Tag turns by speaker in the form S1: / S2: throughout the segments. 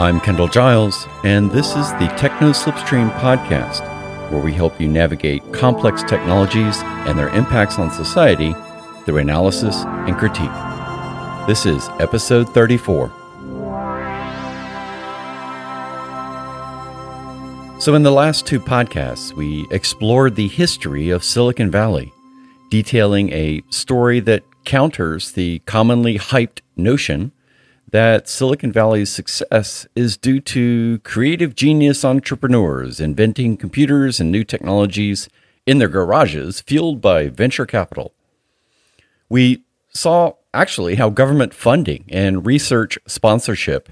S1: I'm Kendall Giles, and this is the Techno Slipstream podcast, where we help you navigate complex technologies and their impacts on society through analysis and critique. This is episode 34. So, in the last two podcasts, we explored the history of Silicon Valley, detailing a story that counters the commonly hyped notion that Silicon Valley's success is due to creative genius entrepreneurs inventing computers and new technologies in their garages fueled by venture capital. We saw actually how government funding and research sponsorship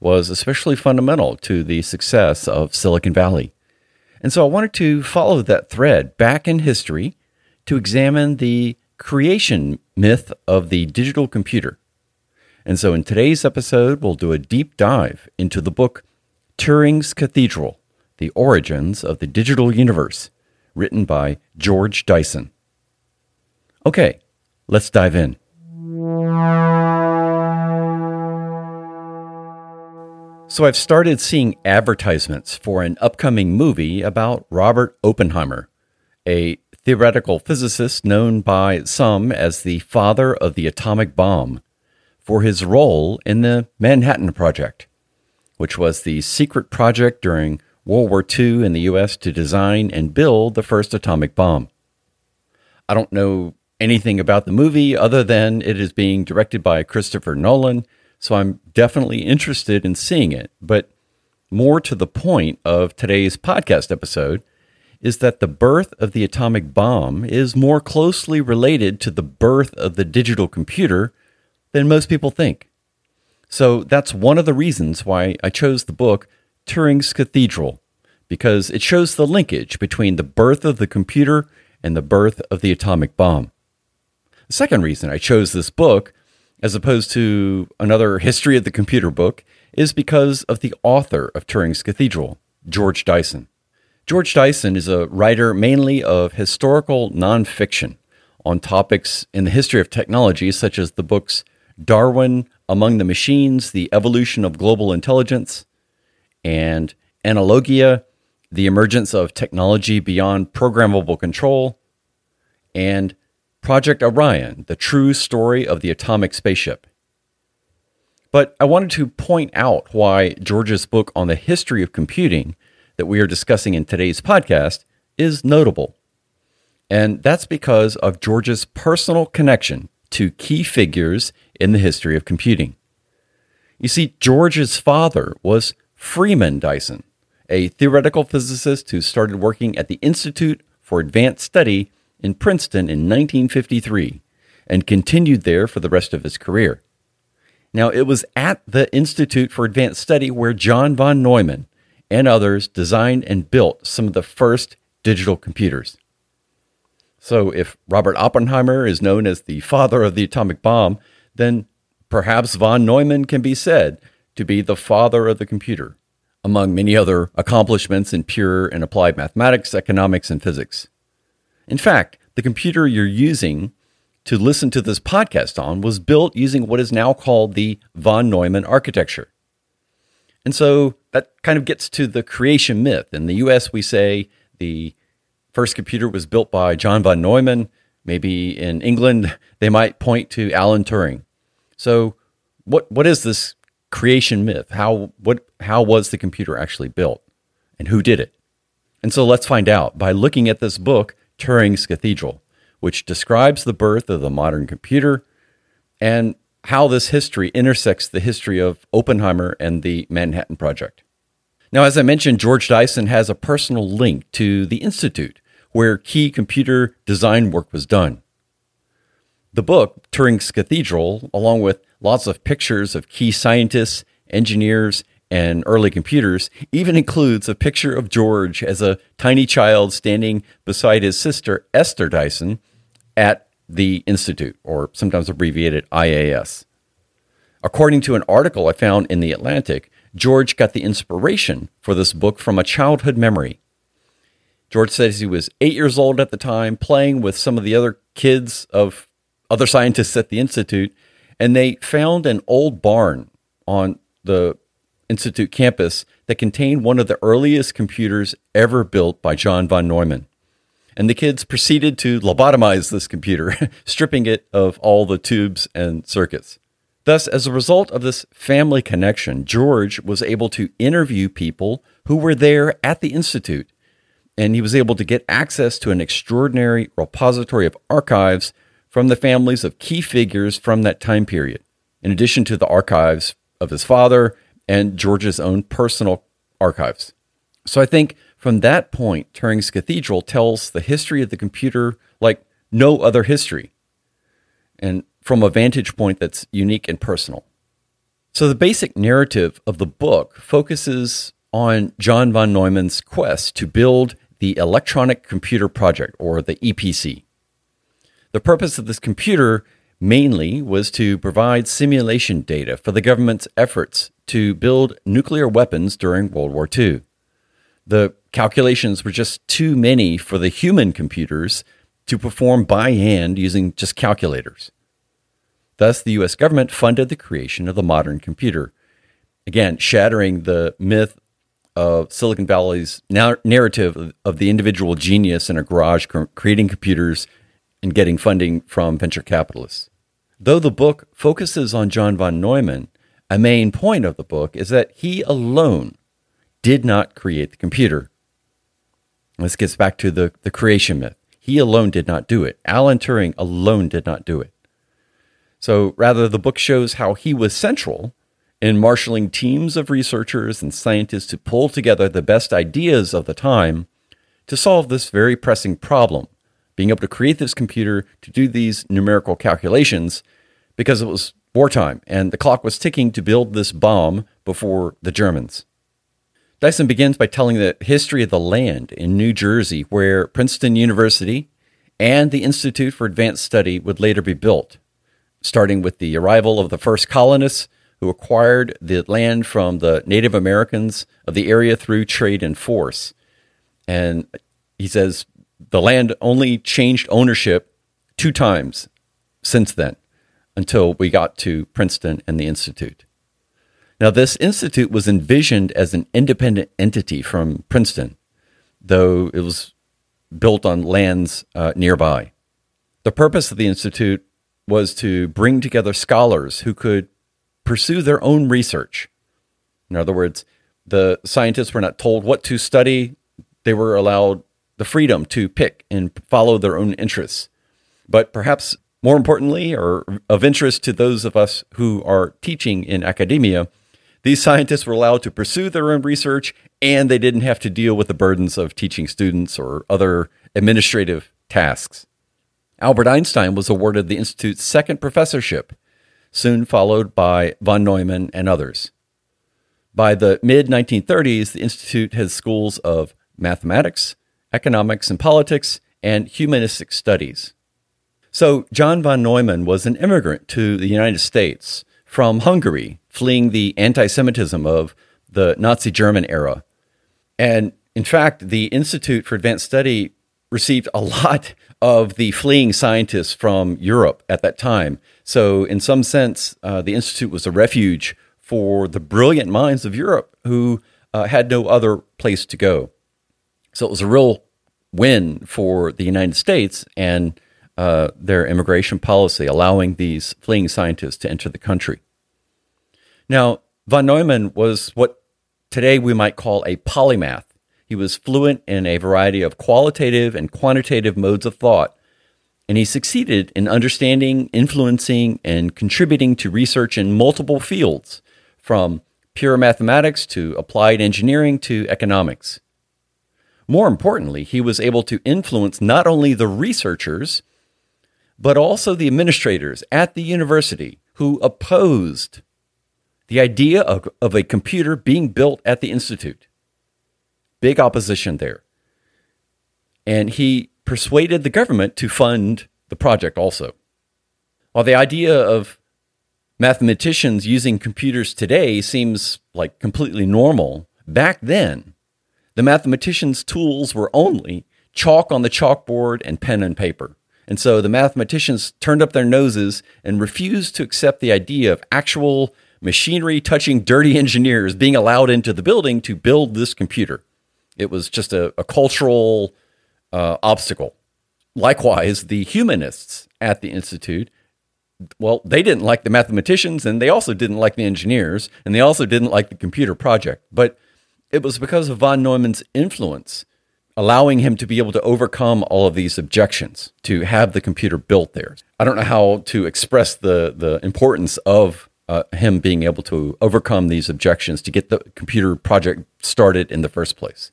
S1: was especially fundamental to the success of Silicon Valley. And so I wanted to follow that thread back in history to examine the creation myth of the digital computer and so in today's episode, we'll do a deep dive into the book Turing's Cathedral The Origins of the Digital Universe, written by George Dyson. Okay, let's dive in. So, I've started seeing advertisements for an upcoming movie about Robert Oppenheimer, a theoretical physicist known by some as the father of the atomic bomb for his role in the Manhattan Project, which was the secret project during World War II in the US to design and build the first atomic bomb. I don't know anything about the movie other than it is being directed by Christopher Nolan, so I'm definitely interested in seeing it. But more to the point of today's podcast episode is that the birth of the atomic bomb is more closely related to the birth of the digital computer than most people think. So that's one of the reasons why I chose the book Turing's Cathedral, because it shows the linkage between the birth of the computer and the birth of the atomic bomb. The second reason I chose this book, as opposed to another history of the computer book, is because of the author of Turing's Cathedral, George Dyson. George Dyson is a writer mainly of historical nonfiction on topics in the history of technology, such as the books Darwin Among the Machines, The Evolution of Global Intelligence, and Analogia, The Emergence of Technology Beyond Programmable Control, and Project Orion, The True Story of the Atomic Spaceship. But I wanted to point out why George's book on the history of computing that we are discussing in today's podcast is notable. And that's because of George's personal connection to key figures in the history of computing. You see, George's father was Freeman Dyson, a theoretical physicist who started working at the Institute for Advanced Study in Princeton in 1953 and continued there for the rest of his career. Now, it was at the Institute for Advanced Study where John von Neumann and others designed and built some of the first digital computers. So, if Robert Oppenheimer is known as the father of the atomic bomb, then perhaps von Neumann can be said to be the father of the computer, among many other accomplishments in pure and applied mathematics, economics, and physics. In fact, the computer you're using to listen to this podcast on was built using what is now called the von Neumann architecture. And so that kind of gets to the creation myth. In the US, we say the first computer was built by John von Neumann. Maybe in England, they might point to Alan Turing. So, what what is this creation myth? How what how was the computer actually built, and who did it? And so let's find out by looking at this book, Turing's Cathedral, which describes the birth of the modern computer and how this history intersects the history of Oppenheimer and the Manhattan Project. Now, as I mentioned, George Dyson has a personal link to the Institute, where key computer design work was done. The book, Turing's Cathedral, along with lots of pictures of key scientists, engineers, and early computers, even includes a picture of George as a tiny child standing beside his sister, Esther Dyson, at the Institute, or sometimes abbreviated IAS. According to an article I found in The Atlantic, George got the inspiration for this book from a childhood memory. George says he was eight years old at the time, playing with some of the other kids of other scientists at the institute, and they found an old barn on the Institute campus that contained one of the earliest computers ever built by John von Neumann. And the kids proceeded to lobotomize this computer, stripping it of all the tubes and circuits. Thus, as a result of this family connection, George was able to interview people who were there at the Institute, and he was able to get access to an extraordinary repository of archives from the families of key figures from that time period, in addition to the archives of his father and George's own personal archives. So I think from that point, Turing's Cathedral tells the history of the computer like no other history. And from a vantage point that's unique and personal. So, the basic narrative of the book focuses on John von Neumann's quest to build the Electronic Computer Project, or the EPC. The purpose of this computer mainly was to provide simulation data for the government's efforts to build nuclear weapons during World War II. The calculations were just too many for the human computers to perform by hand using just calculators. Thus, the US government funded the creation of the modern computer. Again, shattering the myth of Silicon Valley's narrative of the individual genius in a garage creating computers and getting funding from venture capitalists. Though the book focuses on John von Neumann, a main point of the book is that he alone did not create the computer. This gets back to the, the creation myth. He alone did not do it. Alan Turing alone did not do it. So rather, the book shows how he was central in marshaling teams of researchers and scientists to pull together the best ideas of the time to solve this very pressing problem being able to create this computer to do these numerical calculations because it was wartime and the clock was ticking to build this bomb before the Germans. Dyson begins by telling the history of the land in New Jersey where Princeton University and the Institute for Advanced Study would later be built starting with the arrival of the first colonists who acquired the land from the Native Americans of the area through trade and force. And he says the land only changed ownership two times since then until we got to Princeton and the Institute. Now, this institute was envisioned as an independent entity from Princeton, though it was built on lands uh, nearby. The purpose of the institute was to bring together scholars who could pursue their own research. In other words, the scientists were not told what to study, they were allowed the freedom to pick and follow their own interests. But perhaps more importantly, or of interest to those of us who are teaching in academia, these scientists were allowed to pursue their own research and they didn't have to deal with the burdens of teaching students or other administrative tasks. Albert Einstein was awarded the Institute's second professorship, soon followed by von Neumann and others. By the mid 1930s, the Institute has schools of mathematics, economics and politics, and humanistic studies. So, John von Neumann was an immigrant to the United States from Hungary, fleeing the anti Semitism of the Nazi German era. And in fact, the Institute for Advanced Study received a lot of the fleeing scientists from Europe at that time. So, in some sense, uh, the Institute was a refuge for the brilliant minds of Europe who uh, had no other place to go. So, it was a real win for the United States and uh, their immigration policy, allowing these fleeing scientists to enter the country. Now, von Neumann was what today we might call a polymath. He was fluent in a variety of qualitative and quantitative modes of thought, and he succeeded in understanding, influencing, and contributing to research in multiple fields, from pure mathematics to applied engineering to economics. More importantly, he was able to influence not only the researchers, but also the administrators at the university who opposed the idea of, of a computer being built at the Institute big opposition there. And he persuaded the government to fund the project also. While the idea of mathematicians using computers today seems like completely normal, back then, the mathematicians' tools were only chalk on the chalkboard and pen and paper. And so the mathematicians turned up their noses and refused to accept the idea of actual machinery touching dirty engineers being allowed into the building to build this computer. It was just a, a cultural uh, obstacle. Likewise, the humanists at the Institute, well, they didn't like the mathematicians and they also didn't like the engineers and they also didn't like the computer project. But it was because of von Neumann's influence, allowing him to be able to overcome all of these objections to have the computer built there. I don't know how to express the, the importance of uh, him being able to overcome these objections to get the computer project started in the first place.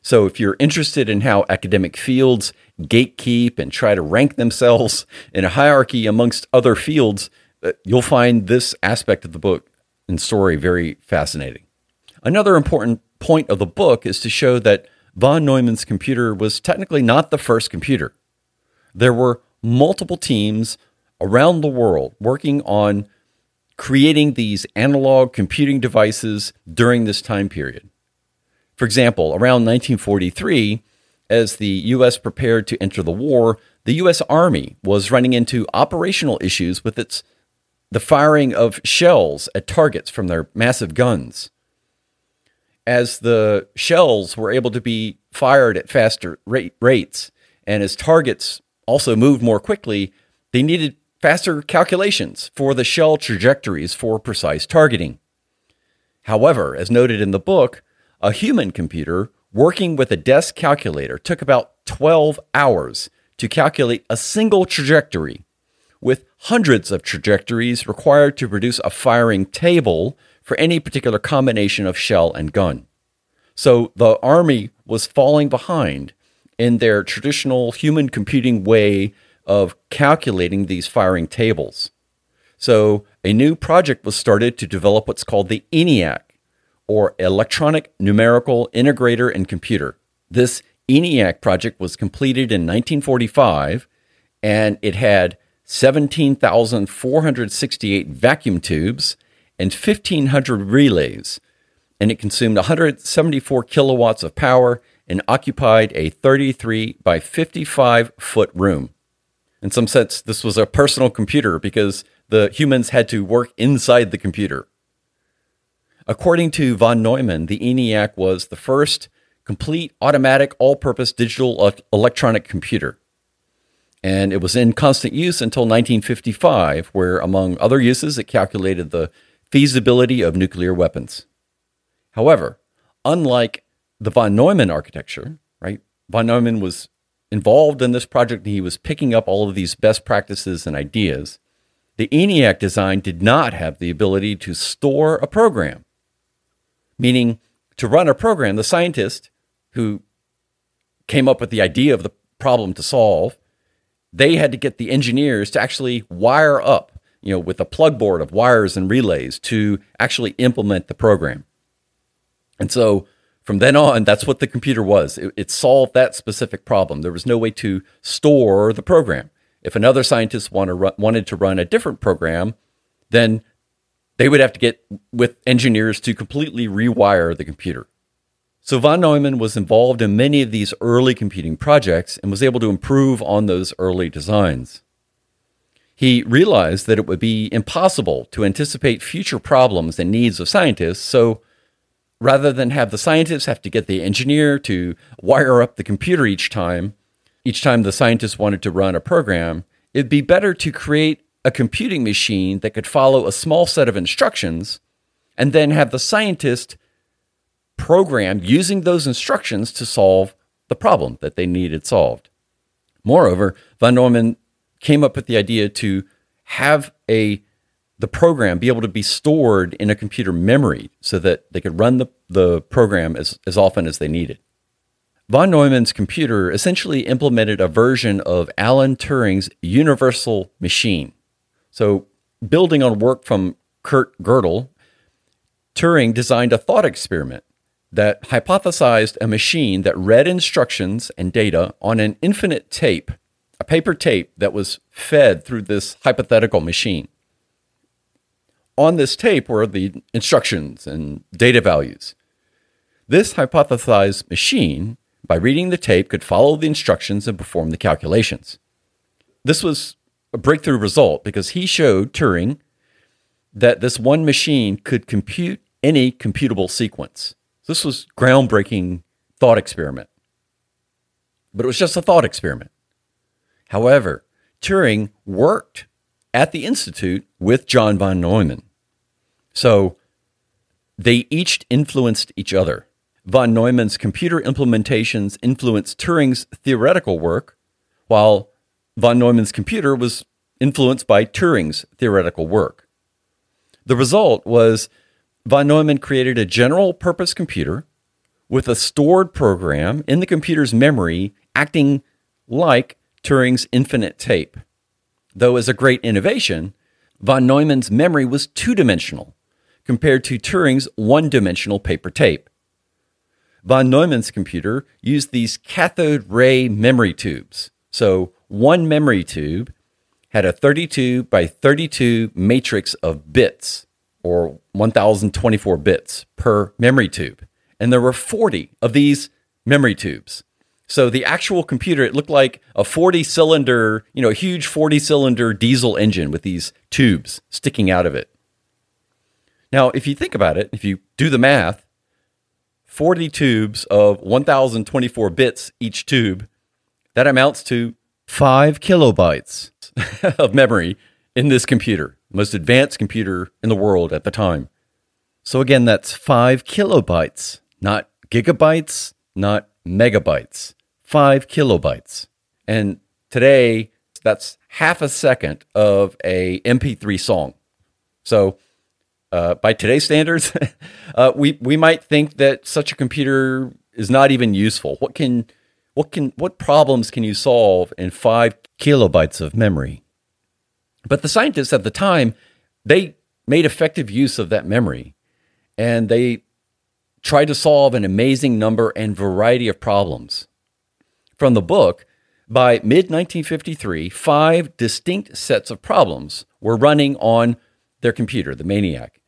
S1: So, if you're interested in how academic fields gatekeep and try to rank themselves in a hierarchy amongst other fields, uh, you'll find this aspect of the book and story very fascinating. Another important point of the book is to show that von Neumann's computer was technically not the first computer. There were multiple teams around the world working on creating these analog computing devices during this time period. For example, around 1943, as the U.S. prepared to enter the war, the U.S. Army was running into operational issues with its the firing of shells at targets from their massive guns. As the shells were able to be fired at faster rate, rates, and as targets also moved more quickly, they needed faster calculations for the shell trajectories for precise targeting. However, as noted in the book, a human computer working with a desk calculator took about 12 hours to calculate a single trajectory, with hundreds of trajectories required to produce a firing table for any particular combination of shell and gun. So the Army was falling behind in their traditional human computing way of calculating these firing tables. So a new project was started to develop what's called the ENIAC, or Electronic Numerical Integrator and Computer. This ENIAC project was completed in 1945, and it had 17,468 vacuum tubes and 1,500 relays, and it consumed 174 kilowatts of power and occupied a 33 by 55 foot room. In some sense, this was a personal computer because the humans had to work inside the computer. According to von Neumann, the ENIAC was the first complete automatic all purpose digital electronic computer. And it was in constant use until 1955, where, among other uses, it calculated the feasibility of nuclear weapons. However, unlike the von Neumann architecture, right, von Neumann was involved in this project and he was picking up all of these best practices and ideas. The ENIAC design did not have the ability to store a program, meaning to run a program, the scientist who came up with the idea of the problem to solve, they had to get the engineers to actually wire up, you know, with a plug board of wires and relays to actually implement the program. And so from then on, that's what the computer was. It, it, solved that specific problem. There was no way to store the program. If another scientist want to run, wanted to run a different program, then they would have to get with engineers to completely rewire the computer. So von Neumann was involved in many of these early computing projects and was able to improve on those early designs. He realized that it would be impossible to anticipate future problems and needs of scientists, so rather than have the scientists have to get the engineer to wire up the computer each time, each time the scientist wanted to run a program, it'd be better to create a computing machine that could follow a small set of instructions and then have the scientist program using those instructions to solve the problem that they needed solved. Moreover, von Neumann came up with the idea to have a the program be able to be stored in a computer memory so that they could run the, the program as, as often as they needed. Von Neumann's computer essentially implemented a version of Alan Turing's universal machine. So, building on work from Kurt Gödel, Turing designed a thought experiment that hypothesized a machine that read instructions and data on an infinite tape, a paper tape that was fed through this hypothetical machine on this tape were the instructions and data values. This hypothesized machine, by reading the tape, could follow the instructions and perform the calculations. This was a breakthrough result because he showed Turing that this one machine could compute any computable sequence. This was groundbreaking thought experiment. But it was just a thought experiment. However, Turing worked at the Institute with John von Neumann. So they each influenced each other. Von Neumann's computer implementations influenced Turing's theoretical work, while von Neumann's computer was influenced by Turing's theoretical work. The result was von Neumann created a general purpose computer with a stored program in the computer's memory acting like Turing's infinite tape. Though as a great innovation, von Neumann's memory was two dimensional compared to Turing's one dimensional paper tape. Von Neumann's computer used these cathode ray memory tubes. So, one memory tube had a 32 by 32 matrix of bits, or 1024 bits per memory tube. And there were 40 of these memory tubes. So the actual computer, it looked like a 40 cylinder, you know, a huge 40 cylinder diesel engine with these tubes sticking out of it. Now, if you think about it, if you do the math, 40 tubes of 1024 bits each tube, that amounts to five kilobytes of memory in this computer, most advanced computer in the world at the time. So again, that's five kilobytes, not gigabytes, not megabytes five kilobytes. And today, that's half a second of a MP3 song. So, uh, by today's standards, uh, we we might think that such a computer is not even useful. What can what can what problems can you solve in five kilobytes of memory? But the scientists at the time they made effective use of that memory, and they tried to solve an amazing number and variety of problems from the book, by mid 1953, five distinct sets of problems were running on their computer, the Maniac,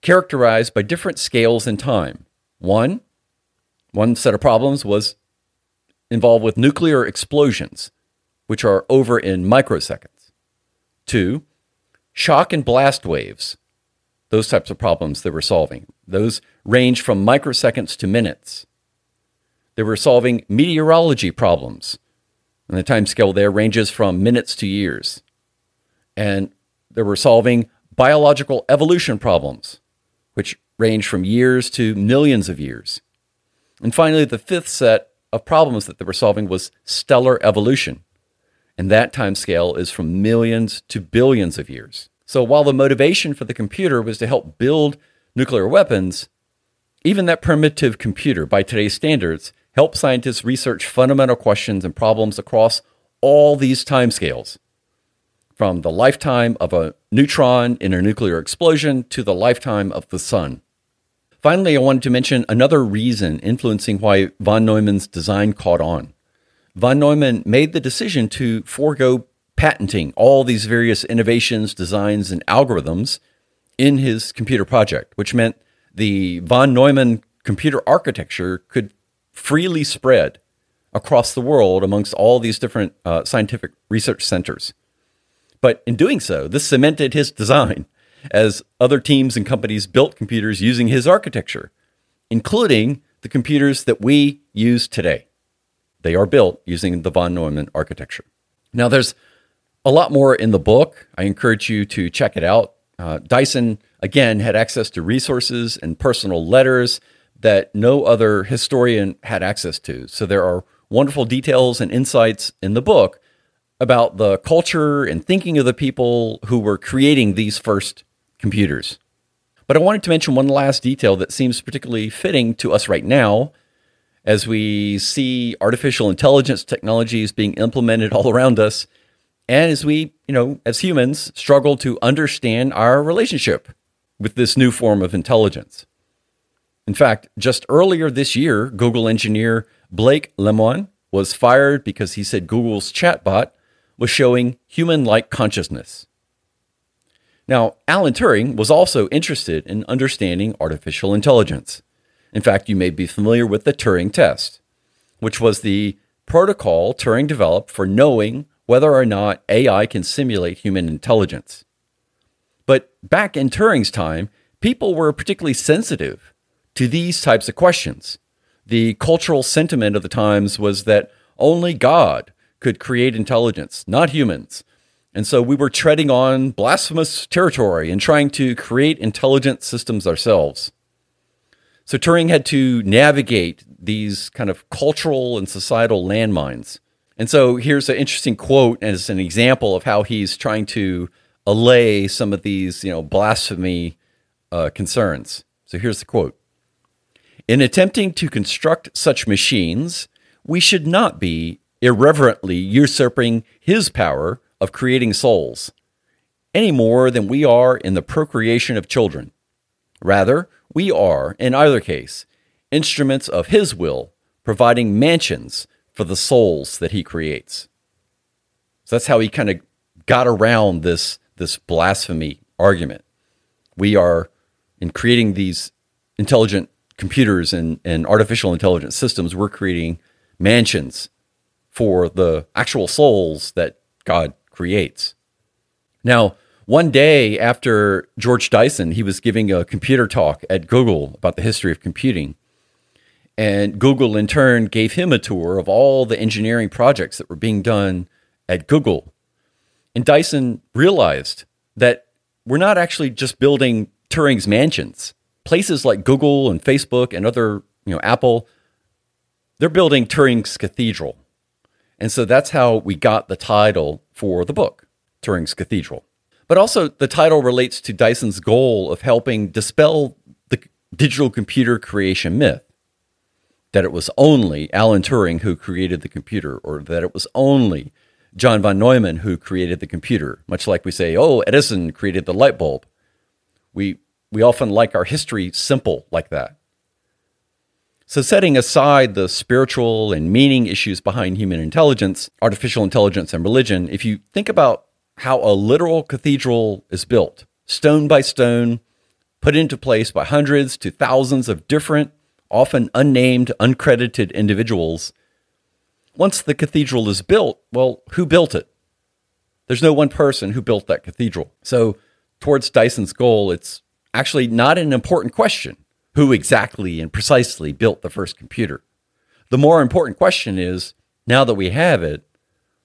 S1: characterized by different scales in time. One, one set of problems was involved with nuclear explosions, which are over in microseconds. Two, shock and blast waves, those types of problems they were solving. Those range from microseconds to minutes. They were solving meteorology problems. And the time scale there ranges from minutes to years. And they were solving biological evolution problems, which range from years to millions of years. And finally, the fifth set of problems that they were solving was stellar evolution. And that time scale is from millions to billions of years. So while the motivation for the computer was to help build nuclear weapons, even that primitive computer, by today's standards, help scientists research fundamental questions and problems across all these timescales, from the lifetime of a neutron in a nuclear explosion to the lifetime of the sun. Finally, I wanted to mention another reason influencing why von Neumann's design caught on. Von Neumann made the decision to forego patenting all these various innovations, designs, and algorithms in his computer project, which meant the von Neumann computer architecture could freely spread across the world amongst all these different uh, scientific research centers. But in doing so, this cemented his design as other teams and companies built computers using his architecture, including the computers that we use today. They are built using the von Neumann architecture. Now, there's a lot more in the book. I encourage you to check it out. Uh, Dyson, again, had access to resources and personal letters that no other historian had access to. So there are wonderful details and insights in the book about the culture and thinking of the people who were creating these first computers. But I wanted to mention one last detail that seems particularly fitting to us right now as we see artificial intelligence technologies being implemented all around us and as we, you know, as humans struggle to understand our relationship with this new form of intelligence. In fact, just earlier this year, Google engineer Blake Lemoine was fired because he said Google's chatbot was showing human like consciousness. Now, Alan Turing was also interested in understanding artificial intelligence. In fact, you may be familiar with the Turing test, which was the protocol Turing developed for knowing whether or not AI can simulate human intelligence. But back in Turing's time, people were particularly sensitive to these types of questions. The cultural sentiment of the times was that only God could create intelligence, not humans. And so we were treading on blasphemous territory and trying to create intelligent systems ourselves. So Turing had to navigate these kind of cultural and societal landmines. And so here's an interesting quote as an example of how he's trying to allay some of these, you know, blasphemy uh, concerns. So here's the quote In attempting to construct such machines, we should not be irreverently usurping his power of creating souls, any more than we are in the procreation of children. Rather, we are, in either case, instruments of his will, providing mansions for the souls that he creates. So that's how he kind of got around this, this blasphemy argument. We are, in creating these intelligent computers and, and artificial intelligence systems, we're creating mansions for the actual souls that God creates. Now, one day after George Dyson, he was giving a computer talk at Google about the history of computing. And Google, in turn, gave him a tour of all the engineering projects that were being done at Google. And Dyson realized that we're not actually just building Turing's mansions. Places like Google and Facebook and other, you know, Apple, they're building Turing's cathedral. And so that's how we got the title for the book, Turing's Cathedral. But also, the title relates to Dyson's goal of helping dispel the digital computer creation myth that it was only Alan Turing who created the computer, or that it was only John von Neumann who created the computer, much like we say, oh, Edison created the light bulb. We, we often like our history simple like that. So, setting aside the spiritual and meaning issues behind human intelligence, artificial intelligence, and religion, if you think about how a literal cathedral is built, stone by stone, put into place by hundreds to thousands of different, often unnamed, uncredited individuals, once the cathedral is built, well, who built it? There's no one person who built that cathedral. So, towards Dyson's goal, it's actually not an important question who exactly and precisely built the first computer. The more important question is now that we have it,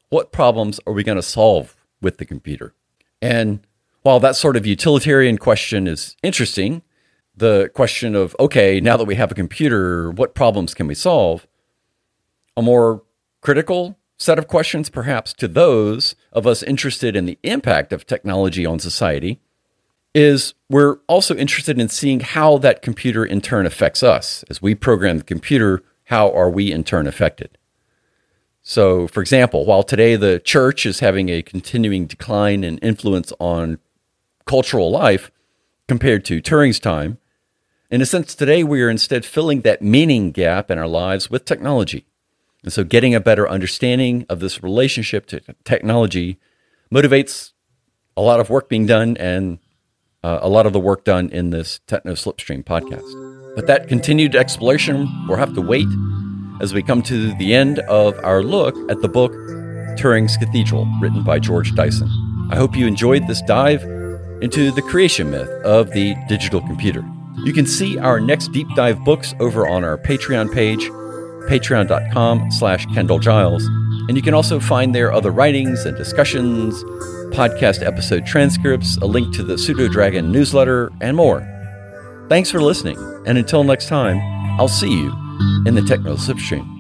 S1: what problems are we going to solve with the computer? And while that sort of utilitarian question is interesting, the question of, okay, now that we have a computer, what problems can we solve? A more critical set of questions, perhaps, to those of us interested in the impact of technology on society is we're also interested in seeing how that computer in turn affects us. As we program the computer, how are we in turn affected? So, for example, while today the church is having a continuing decline in influence on cultural life compared to Turing's time, in a sense, today we are instead filling that meaning gap in our lives with technology. And so, getting a better understanding of this relationship to technology motivates a lot of work being done and uh, a lot of the work done in this Techno Slipstream podcast. But that continued exploration will have to wait as we come to the end of our look at the book Turing's Cathedral, written by George Dyson. I hope you enjoyed this dive into the creation myth of the digital computer. You can see our next deep dive books over on our Patreon page, patreon.com slash Kendall Giles. And you can also find there other writings and discussions, podcast episode transcripts, a link to the Pseudo Dragon newsletter, and more. Thanks for listening, and until next time, I'll see you in the Techno Slipstream.